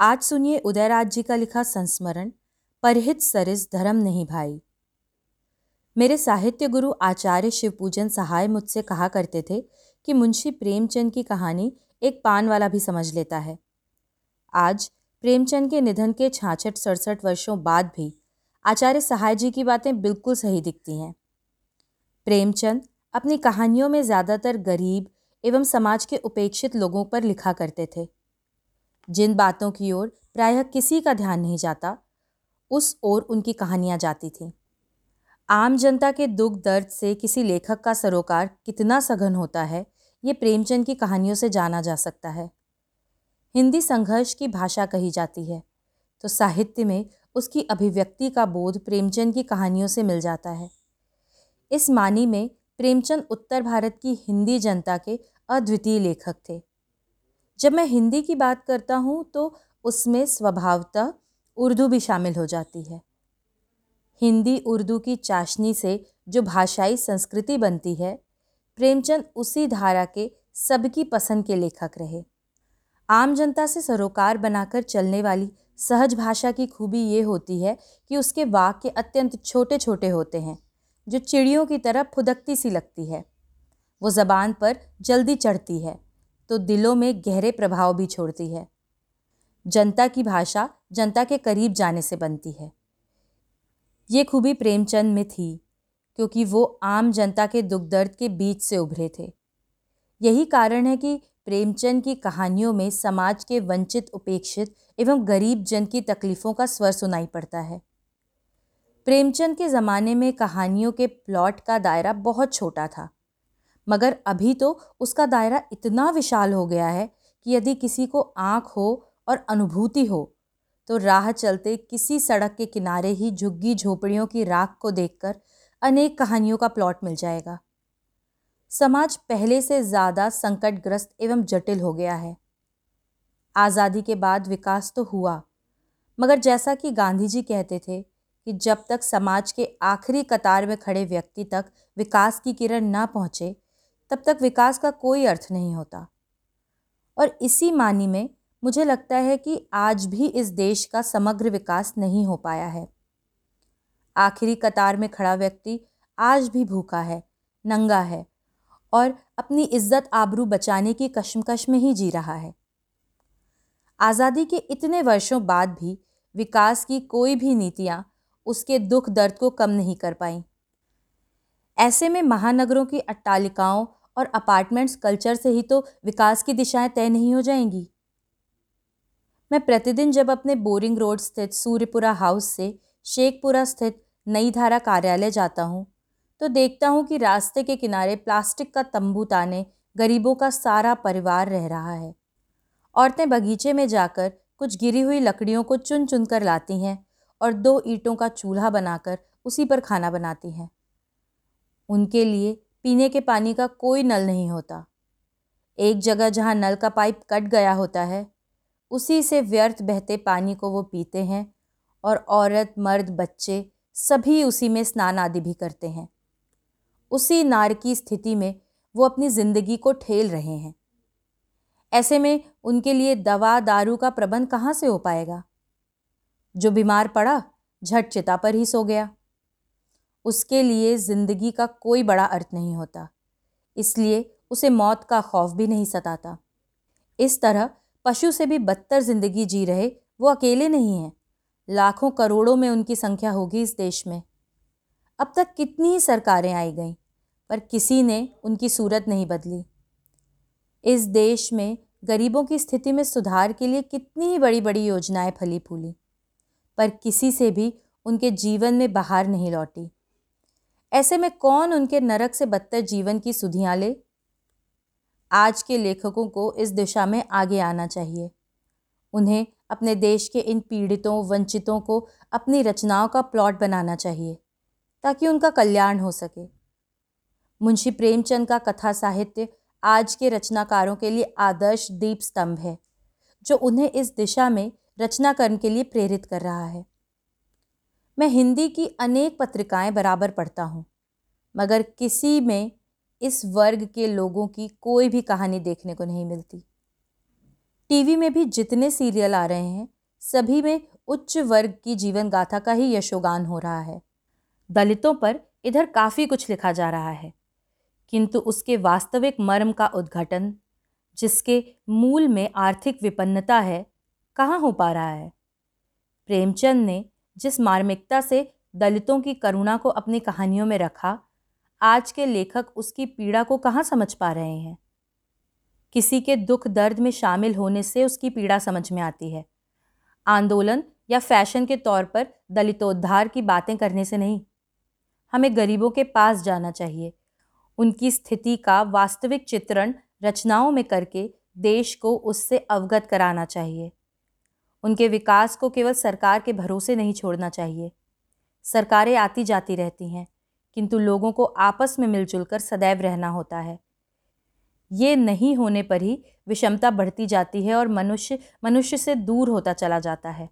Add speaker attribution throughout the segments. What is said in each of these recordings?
Speaker 1: आज सुनिए उदयराज जी का लिखा संस्मरण, परहित सरिस धर्म नहीं भाई। मेरे साहित्य गुरु आचार्य शिवपूजन सहाय मुझसे कहा करते थे कि मुंशी प्रेमचंद की कहानी एक पान वाला भी समझ लेता है। आज प्रेमचंद के निधन के छाछठ सड़सठ वर्षों बाद भी आचार्य सहाय जी की बातें बिल्कुल सही दिखती हैं। प्रेमचंद अपनी कहानियों में ज़्यादातर गरीब एवं समाज के उपेक्षित लोगों पर लिखा करते थे। जिन बातों की ओर प्रायः किसी का ध्यान नहीं जाता, उस ओर उनकी कहानियाँ जाती थीं। आम जनता के दुख दर्द से किसी लेखक का सरोकार कितना सघन होता है, ये प्रेमचंद की कहानियों से जाना जा सकता है। हिंदी संघर्ष की भाषा कही जाती है तो साहित्य में उसकी अभिव्यक्ति का बोध प्रेमचंद की कहानियों से मिल जाता है। इस मानी में प्रेमचंद उत्तर भारत की हिंदी जनता के अद्वितीय लेखक थे। जब मैं हिंदी की बात करता हूँ तो उसमें स्वभावतः उर्दू भी शामिल हो जाती है। हिंदी उर्दू की चाशनी से जो भाषाई संस्कृति बनती है, प्रेमचंद उसी धारा के सबकी पसंद के लेखक रहे। आम जनता से सरोकार बनाकर चलने वाली सहज भाषा की खूबी ये होती है कि उसके वाक्य अत्यंत छोटे छोटे होते हैं, जो चिड़ियों की तरह फुदकती सी लगती है। वो ज़बान पर जल्दी चढ़ती है। तो दिलों में गहरे प्रभाव भी छोड़ती है। जनता की भाषा जनता के करीब जाने से बनती है। ये खूबी प्रेमचंद में थी, क्योंकि वो आम जनता के दुख दर्द के बीच से उभरे थे। यही कारण है कि प्रेमचंद की कहानियों में समाज के वंचित, उपेक्षित एवं गरीब जन की तकलीफ़ों का स्वर सुनाई पड़ता है। प्रेमचंद के ज़माने में कहानियों के प्लॉट का दायरा बहुत छोटा था। मगर अभी तो उसका दायरा इतना विशाल हो गया है कि यदि किसी को आँख हो और अनुभूति हो तो राह चलते किसी सड़क के किनारे ही झुग्गी झोपड़ियों की राख को देखकर अनेक कहानियों का प्लॉट मिल जाएगा। समाज पहले से ज़्यादा संकटग्रस्त एवं जटिल हो गया है। आज़ादी के बाद विकास तो हुआ, मगर जैसा कि गांधी जी कहते थे कि जब तक समाज के आखिरी कतार में खड़े व्यक्ति तक विकास की किरण ना पहुँचे तब तक विकास का कोई अर्थ नहीं होता। और इसी मानी में मुझे लगता है कि आज भी इस देश का समग्र विकास नहीं हो पाया है। आखिरी कतार में खड़ा व्यक्ति आज भी भूखा है, नंगा है और अपनी इज़्ज़त आबरू बचाने की कश्मकश में ही जी रहा है। आज़ादी के इतने वर्षों बाद भी विकास की कोई भी नीतियाँ उसके दुख दर्द को कम नहीं कर पाई। ऐसे में महानगरों की अट्टालिकाओं और अपार्टमेंट्स कल्चर से ही तो विकास की दिशाएँ तय नहीं हो जाएँगी। मैं प्रतिदिन जब अपने बोरिंग रोड स्थित सूर्यपुरा हाउस से शेखपुरा स्थित नई धारा कार्यालय जाता हूँ तो देखता हूँ कि रास्ते के किनारे प्लास्टिक का तंबू ताने गरीबों का सारा परिवार रह रहा है। औरतें बगीचे में जाकर कुछ गिरी हुई लकड़ियों को चुन चुन कर लाती हैं और दो ईंटों का चूल्हा बनाकर उसी पर खाना बनाती हैं। उनके लिए पीने के पानी का कोई नल नहीं होता। एक जगह जहाँ नल का पाइप कट गया होता है, उसी से व्यर्थ बहते पानी को वो पीते हैं और औरत, मर्द, बच्चे सभी उसी में स्नान आदि भी करते हैं। उसी नार की स्थिति में वो अपनी ज़िंदगी को ठेल रहे हैं। ऐसे में उनके लिए दवा, दारू का प्रबंध कहाँ से हो पाएगा? जो बीमार पड़ा, झट चिता पर ही सो गया। उसके लिए ज़िंदगी का कोई बड़ा अर्थ नहीं होता। इसलिए उसे मौत का खौफ भी नहीं सताता। इस तरह पशु से भी बदतर ज़िंदगी जी रहे वो अकेले नहीं हैं। लाखों करोड़ों में उनकी संख्या होगी इस देश में। अब तक कितनी ही सरकारें आई गईं, पर किसी ने उनकी सूरत नहीं बदली। इस देश में गरीबों की स्थिति में सुधार के लिए कितनी ही बड़ी बड़ी योजनाएँ फली फूली पर किसी से भी उनके जीवन में बाहर नहीं लौटी। ऐसे में कौन उनके नरक से बदतर जीवन की सुधियाँ ले? आज के लेखकों को इस दिशा में आगे आना चाहिए। उन्हें अपने देश के इन पीड़ितों, वंचितों को अपनी रचनाओं का प्लॉट बनाना चाहिए, ताकि उनका कल्याण हो सके। मुंशी प्रेमचंद का कथा साहित्य आज के रचनाकारों के लिए आदर्श दीप स्तंभ है, जो उन्हें इस दिशा में रचना करने के लिए प्रेरित कर रहा है। मैं हिंदी की अनेक पत्रिकाएँ बराबर पढ़ता हूँ, मगर किसी में इस वर्ग के लोगों की कोई भी कहानी देखने को नहीं मिलती। टीवी में भी जितने सीरियल आ रहे हैं, सभी में उच्च वर्ग की जीवन गाथा का ही यशोगान हो रहा है। दलितों पर इधर काफ़ी कुछ लिखा जा रहा है, किंतु उसके वास्तविक मर्म का उद्घाटन, जिसके मूल में आर्थिक विपन्नता है, कहाँ हो पा रहा है? प्रेमचंद ने जिस मार्मिकता से दलितों की करुणा को अपनी कहानियों में रखा, आज के लेखक उसकी पीड़ा को कहाँ समझ पा रहे हैं? किसी के दुख दर्द में शामिल होने से उसकी पीड़ा समझ में आती है। आंदोलन या फ़ैशन के तौर पर दलितोद्धार की बातें करने से नहीं। हमें गरीबों के पास जाना चाहिए। उनकी स्थिति का वास्तविक चित्रण रचनाओं में करके देश को उससे अवगत कराना चाहिए। उनके विकास को केवल सरकार के भरोसे नहीं छोड़ना चाहिए। सरकारें आती जाती रहती हैं, किंतु लोगों को आपस में मिलजुल कर सदैव रहना होता है। ये नहीं होने पर ही विषमता बढ़ती जाती है और मनुष्य मनुष्य से दूर होता चला जाता है।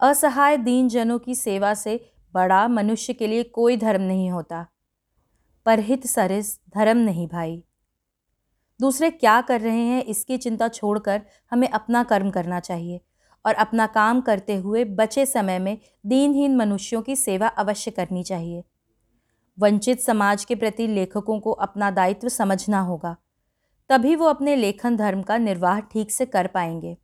Speaker 1: असहाय दीन जनों की सेवा से बड़ा मनुष्य के लिए कोई धर्म नहीं होता। परहित सरिस धर्म नहीं भाई। दूसरे क्या कर रहे हैं, इसकी चिंता छोड़कर हमें अपना कर्म करना चाहिए और अपना काम करते हुए बचे समय में दीनहीन मनुष्यों की सेवा अवश्य करनी चाहिए। वंचित समाज के प्रति लेखकों को अपना दायित्व समझना होगा, तभी वो अपने लेखन धर्म का निर्वाह ठीक से कर पाएँगे।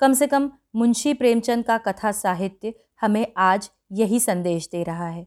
Speaker 1: कम से कम मुंशी प्रेमचंद का कथा साहित्य हमें आज यही संदेश दे रहा है।